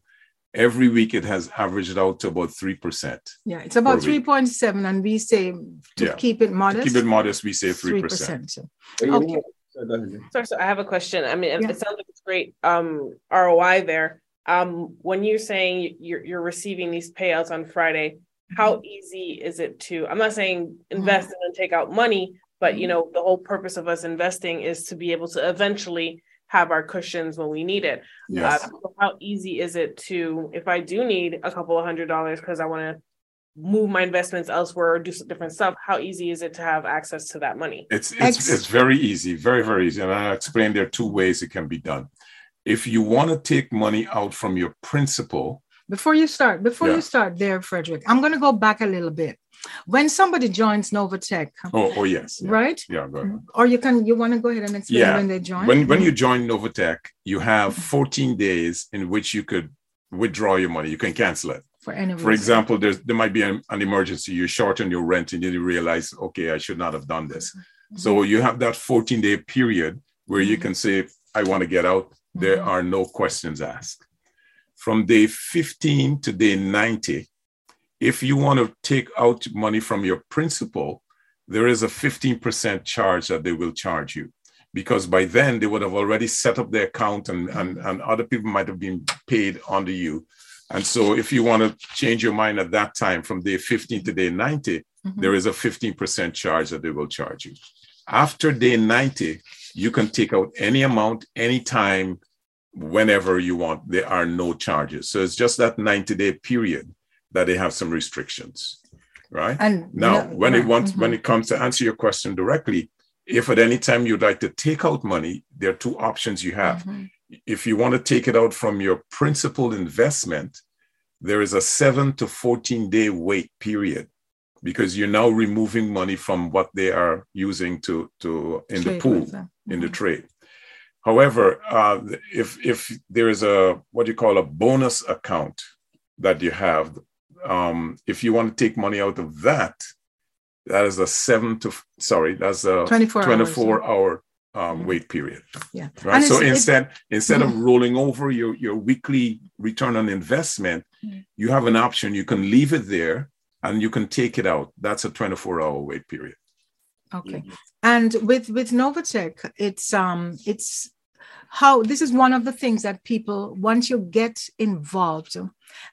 every week it has averaged out to about 3%. Yeah, it's about 3.7, and we say to Yeah. keep it To modest. keep it modest, we say 3%. 3%. Okay. Okay. Sorry, so I have a question. I mean, it, Yeah. it sounds like it's great um, ROI there. Um, when you're saying you're you're receiving these payouts on Friday, how easy is it to? I'm not saying invest and then take out money, but you know the whole purpose of us investing is to be able to eventually have our cushions when we need it. Yes. Uh, so how easy is it to, if I do need a couple of hundred dollars because I want to move my investments elsewhere or do some different stuff, how easy is it to have access to that money? It's it's, Ex- it's very easy, very very easy, and I explained there are two ways it can be done. If you want to take money out from your principal, Before you start, before Yeah. you start there, Frederick, I'm going to go back a little bit. When somebody joins Novatech, oh oh yes, yeah, right? yeah, go ahead. Or you can, you want to go ahead and explain Yeah. when they join? When when you mm-hmm. join Novatech, you have mm-hmm. 14 days in which you could withdraw your money. You can cancel it. for any For example, there's there might be an, an emergency. You shorten your rent and you realize, okay, I should not have done this. Mm-hmm. So you have that 14 day period where you can say, I want to get out. There are no questions asked. From day 15 to day 90, if you want to take out money from your principal, there is a 15% charge that they will charge you because by then they would have already set up their account and, and, and other people might have been paid under you. And so if you want to change your mind at that time from day 15 to day 90, Mhm. there is a 15% charge that they will charge you. After day 90, you can take out any amount, anytime, whenever you want. There are no charges. So it's just that 90 day period that they have some restrictions, right? And Now, no- when it right, wants, mhm. when it comes to answer your question directly, if at any time you'd like to take out money, there are two options you have. Mhm. If you want to take it out from your principal investment, there is a seven to 14 day wait period because you're now removing money from what they are using to, to in the pool them. in the Mhm. trade. However, uh, if if there is a what you call a bonus account that you have, um, if you want to take money out of that, that is a seven to sorry, that's a 24 hours, 24 hour um, wait period. Yeah. Right. And So it's- it- instead instead of rolling over your your weekly return on investment, Mm. you have an option. You can leave it there and you can take it out. That's a 24 hour wait period. Okay. And with with Novatech, it's um it's how this is one of the things that people once you get involved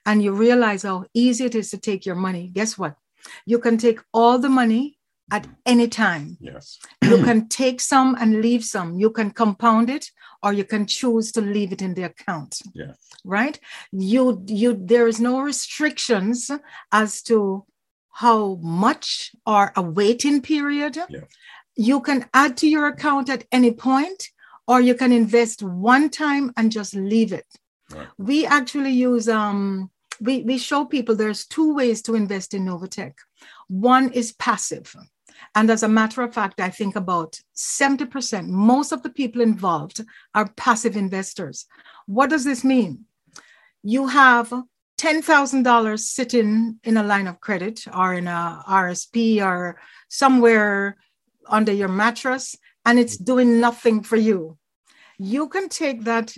and you realize how easy it is to take your money, guess what? You can take all the money at any time. Yes. You can take some and leave some. You can compound it or you can choose to leave it in the account. Yeah. Right? You you there is no restrictions as to how much or a waiting period. Yeah. You can add to your account at any point or you can invest one time and just leave it. Right. We actually use um we, we show people there's two ways to invest in Novatech. One is passive. And as a matter of fact, I think about 70%, most of the people involved are passive investors. What does this mean? You have $10,000 sitting in a line of credit or in a RSP or somewhere under your mattress, and it's doing nothing for you. You can take that,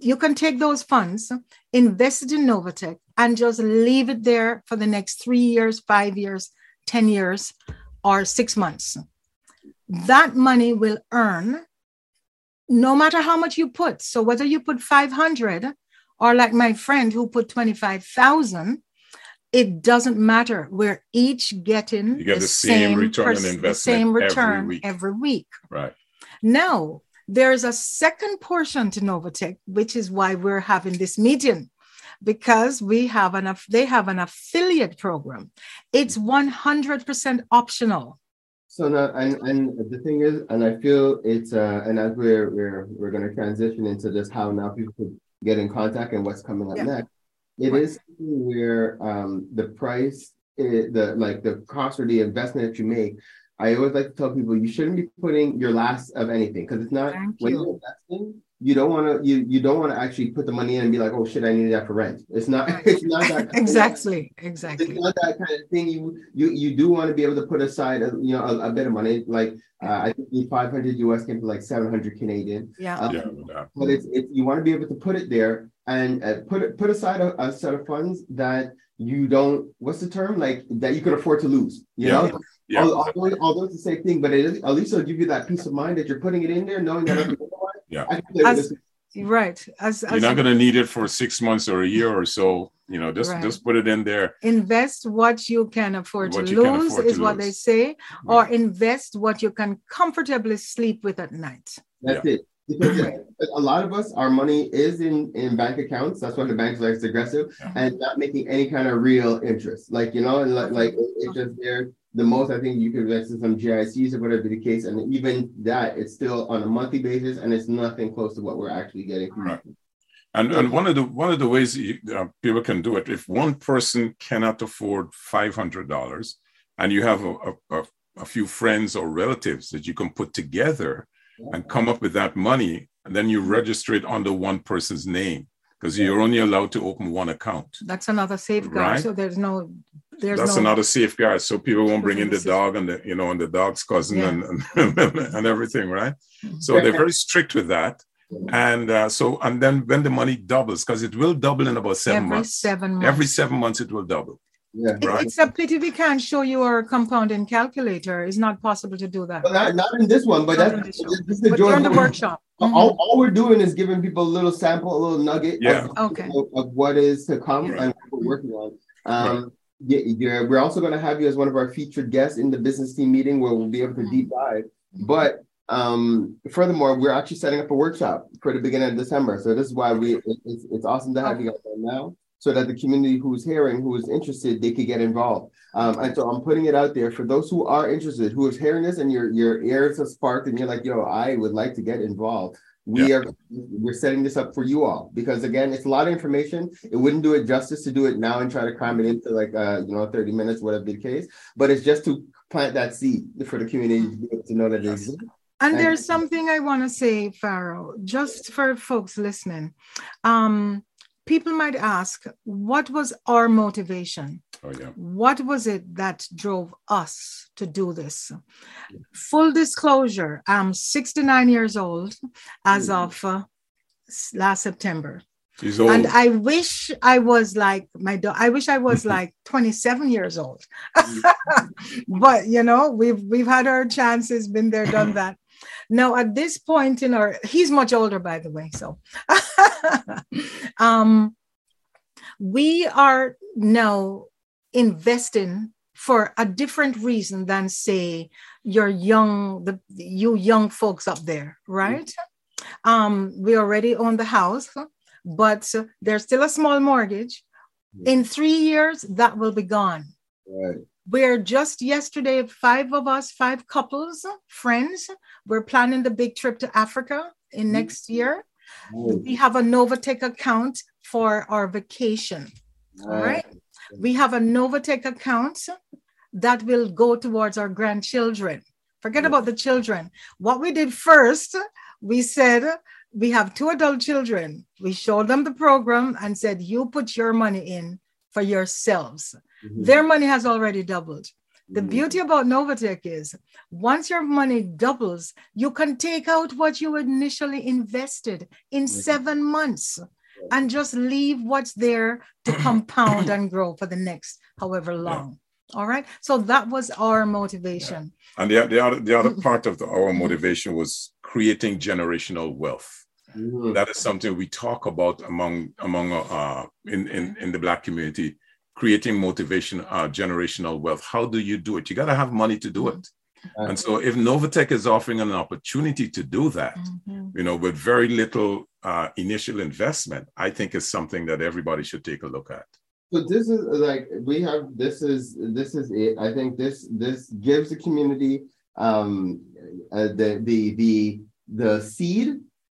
you can take those funds, invest it in Novatech, and just leave it there for the next three years, five years, 10 years, or six months. That money will earn no matter how much you put. So whether you put 500 or like my friend who put 25,000, it doesn't matter. We're each getting You get the same return on pers- the investment same every week. every week. Right. Now, there's a second portion to Novatech, which is why we're having this meeting, because we have an aff- they have an affiliate program. It's 100% optional. So now, and and the thing is, and I feel it's uh, and as we're we're we're going to transition into just how now people could get in contact and what's coming up Yeah. next. It Right. is where um the price, i- the like the cost or the investment that you make. I always like to tell people you shouldn't be putting your last of anything because it's not Thank when you. you're investing. You don't want to you you don't want to actually put the money in and be like, oh shit, I need that for rent. It's not. Right. It's not that. kind of- exactly, it's exactly. not that kind of thing. You you you do want to be able to put aside, a, you know, a, a bit of money. Like uh, I think the 500 US came to like 700 Canadian. Yeah. Uh, Yeah. with. But it's it's you want to be able to put it there and uh, put it put aside a, a set of funds that you don't. What's the term? Like that you can afford to lose. You Yeah. know. Yeah. Al- Although, although it's the same thing, but it is at least it'll give you that peace of mind that you're putting it in there, knowing that. Okay, you know what? Yeah. I can play with As- Right. As, You're as not going to need it for six months or a year or so. You know, just Right. just put it in there. invest what you can afford What to lose afford is to what they lose. say, or invest what you can comfortably sleep with at night. That's it. Because a lot of us, our money is in in bank accounts. That's why the banks are aggressive Yeah. and not making any kind of real interest. Like you know, and like, like it, it's just there. The most I think you can invest in some GICs or whatever the case, and even that, it's still on a monthly basis, and it's nothing close to what we're actually getting. Right. And and one of the one of the ways you, uh, people can do it, if one person cannot afford five hundred dollars, and you have a, a, a, a few friends or relatives that you can put together and come up with that money, and then you register it under one person's name because you're only allowed to open one account. That's another safeguard. Right. So there's no, there's That's no, another safeguard, so people won't bring in the dog and the you know and the dog's cousin Yeah. and, and and everything, right? So they're very strict with that, and uh, so and then when the money doubles, because it will double in about seven every months. seven months. Every seven months, it will double. Yeah. Right. It's a pity we can't show you our compounding calculator. It's not possible to do that. But not, not in this one, but Not that's in this this is the But joy during the workshop. All, Mhm. all we're doing is giving people a little sample, a little nugget Yeah. of, Okay. of, of what is to come Right. and what we're working on. Um, yeah, yeah, we're also going to have you as one of our featured guests in the business team meeting where we'll be able to deep dive. But um, furthermore, we're actually setting up a workshop for the beginning of December. So this is why we it's, it's awesome to have you guys on now, so that the community who's hearing, who is interested, they could get involved. Um, and so I'm putting it out there for those who are interested, who is hearing this, and your your ears are sparked, and you're like, yo, I would like to get involved. We are we're setting this up for you all because again, it's a lot of information. It wouldn't do it justice to do it now and try to cram it into like uh you know 30 minutes, whatever the case. But it's just to plant that seed for the community to be able to know that it exists. And And- there's something I want to say, Pharaoh, just for folks listening. Um, people might ask, what was our motivation? Oh yeah. What was it that drove us to do this? Full disclosure, I'm 69 years old as of uh, last September. And I wish I was like my daughter. I wish I was like 27 years old. but you know, we've we've had our chances, been there, done that. Now at this point in our he's much older, by the way. So um we are now investing for a different reason than say your young the you young folks up there, right? Um, we already own the house but there's still a small mortgage. In three years, that will be gone. Right. We're just yesterday, five of us, five couples, friends, we're planning the big trip to Africa in mm-hmm. next year. We have a Novatech account for our vacation. All right. We have a Novatech account that will go towards our grandchildren. Forget about the children. What we did first, we said we have two adult children. We showed them the program and said, you put your money in for yourselves. Mhm. Their money has already doubled. The Mhm. beauty about Novatech is once your money doubles, you can take out what you initially invested in Mhm. seven months and just leave what's there to compound and grow for the next however long. All right. So that was our motivation. And the, the other the other part of the, our motivation was creating generational wealth. Mhm. That is something we talk about among among uh, in, in in the black community. Creating motivation, uh, generational wealth. How do you do it? You got to have money to do it. And so, if Novatech is offering an opportunity to do that, Mhm. you know, with very little uh, initial investment, I think is something that everybody should take a look at. So this is like we have this is this is it. I think this this gives the community um uh, the the the the seed.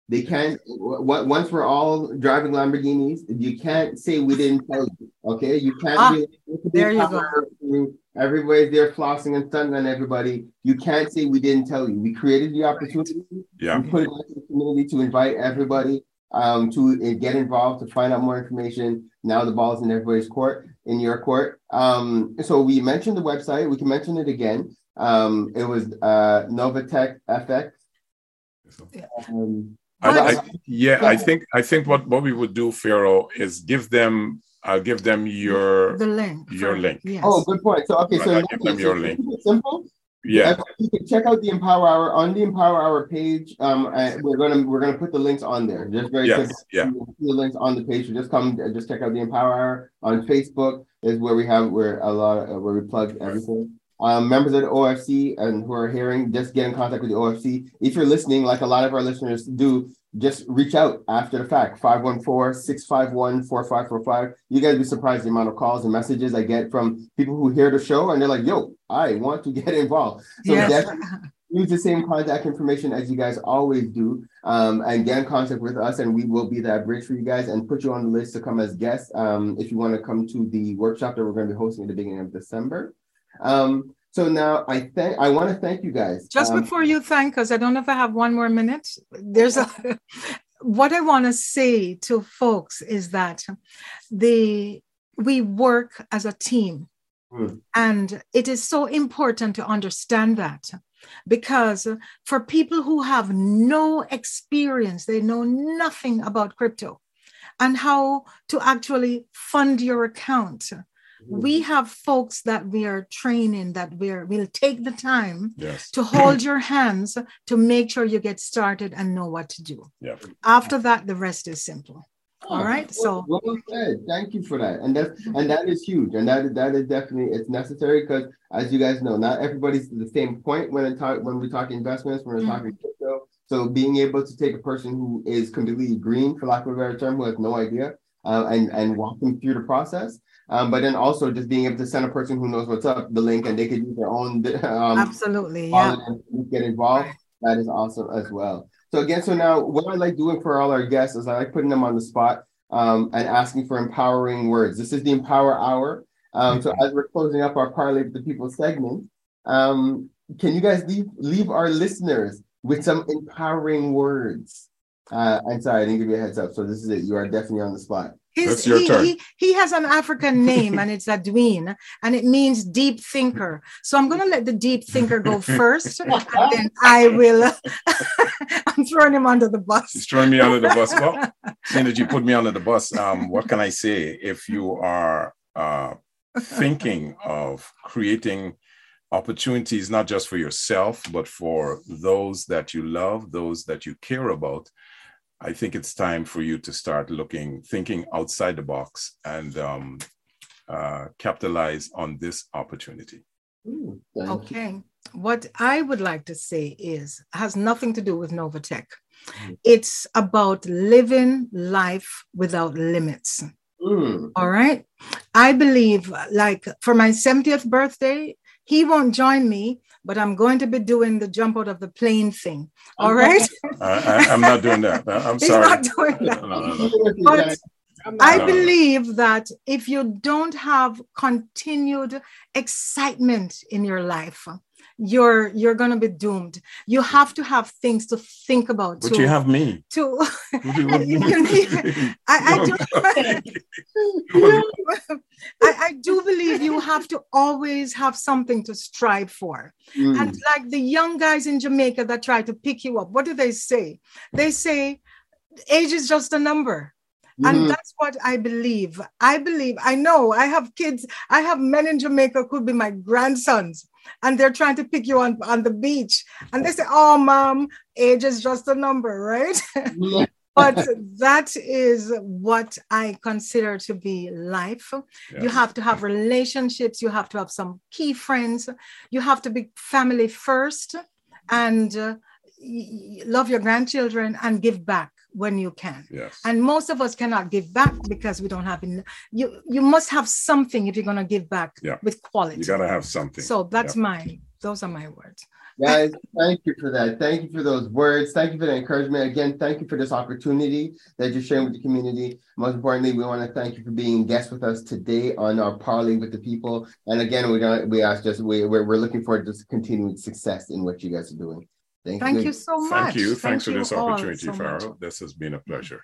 They can't w- once we're all driving Lamborghinis, you can't say we didn't tell you. Okay, you can't Ah, be it there you go. Everybody's there flossing and stunting on everybody. You can't say we didn't tell you. We created the opportunity. Yeah. We put it into the community to invite everybody um, to uh, get involved, to find out more information. Now the ball's in everybody's court, in your court. Um, so we mentioned the website. We can mention it again. Um, it was uh, Novatech FX. Um, I, I, yeah, I think I think what, what we would do, Pharaoh, is give them uh, give them your the link. your for- link. Yes. oh, good point. So okay, so, Right, I'll give them your to link. simple. yeah Uh, you can check out the Empower Hour on the Empower Hour page. Um, I, we're gonna we're gonna put the links on there. Just very yes simple. yeah You the links on the page. So just come, uh, just check out the Empower Hour on Facebook. Is where we have where a lot uh, where we plug everything. Um, members of the OFC and who are hearing, just get in contact with the OFC. If you're listening, like a lot of our listeners do, just reach out after the fact 514-651-4545 you guys be surprised the amount of calls and messages i get from people who hear the show and they're like yo i want to get involved so yes. definitely use the same contact information as you guys always do um, and get in contact with us and we will be that bridge for you guys and put you on the list to come as guests um, if you want to come to the workshop that we're going to be hosting at the beginning of december um, so now i thank i want to thank you guys Just Um, before you thank, because I don't know if I have one more minute. There's a what I want to say to folks is that the we work as a team. Hmm. And it is so important to understand that because for people who have no experience, they know nothing about crypto and how to actually fund your account. We have folks that we are training that we're we'll take the time yes to hold your hands to make sure you get started and know what to do. After that, the rest is simple. All right. So well, well said. Thank you for that. And that's and that is huge. And that is that is definitely it's necessary because as you guys know, not everybody's at the same point when it talk when we talk investments, when we're Mhm. talking crypto. So being able to take a person who is completely green, for lack of a better term, who has no idea, uh, and and walk them through the process. Um, but then also just being able to send a person who knows what's up the link and they could use their own um, absolutely, yeah. get involved. That is awesome as well. So again, so now what I like doing for all our guests is I like putting them on the spot um, and asking for empowering words. This is the Empower Hour. Um, so as we're closing up our Parlay with the People segment, um, can you guys leave leave our listeners with some empowering words? Uh, I'm sorry, I didn't give you a heads up. So this is it. You are definitely on the spot. His, That's your he, turn. He, he has an African name and it's Adween and it means deep thinker. So I'm going to let the deep thinker go first and then I will. I'm throwing him under the bus. He's throwing me under the bus. Well, seeing that you put me under the bus, um, what can I say? If you are uh, thinking of creating opportunities, not just for yourself, but for those that you love, those that you care about, I think it's time for you to start looking, thinking outside the box and um, uh, capitalize on this opportunity. Ooh, thank you. Okay. What I would like to say is has nothing to do with Novatech. Mm. It's about living life without limits. Mm. All right. I believe, like for my 70th birthday, he won't join me, but I'm going to be doing the jump out of the plane thing. All right. I, I, I'm not doing that. I- I'm He's sorry. not doing that. No, no, no. Even if you But I'm I not- believe that if you don't have continued excitement in your life, you're you're gonna be doomed. You have to have things to think about. But to, you have me. to you can be, I, I do I, I do believe you have to always have something to strive for. Mm. And like the young guys in Jamaica that try to pick you up, what do they say? They say age is just a number. And Mhm. that's what I believe. I believe, I know I have kids, I have men in Jamaica could be my grandsons, and they're trying to pick you on, on the beach. And they say, Oh, mom, age is just a number, right? But that is what I consider to be life. You have to have relationships, you have to have some key friends, you have to be family first, and uh, love your grandchildren and give back when you can. Yes. And most of us cannot give back because we don't have enough. You you must have something if you're gonna give back Yeah. with quality. You gotta have something. so that's Yeah. mine. Those are my words. Guys, thank you for that. Thank you for those words. Thank you for the encouragement. Again, thank you for this opportunity that you're sharing with the community. Most importantly, we want to thank you for being guests with us today on our Parley with the People. And again, we're gonna we ask just we we're, we're looking forward to just continued success in what you guys are doing. Thank, Thank you. you so much. Thank you. Thanks for you this opportunity, so much. Farrell. This has been a pleasure.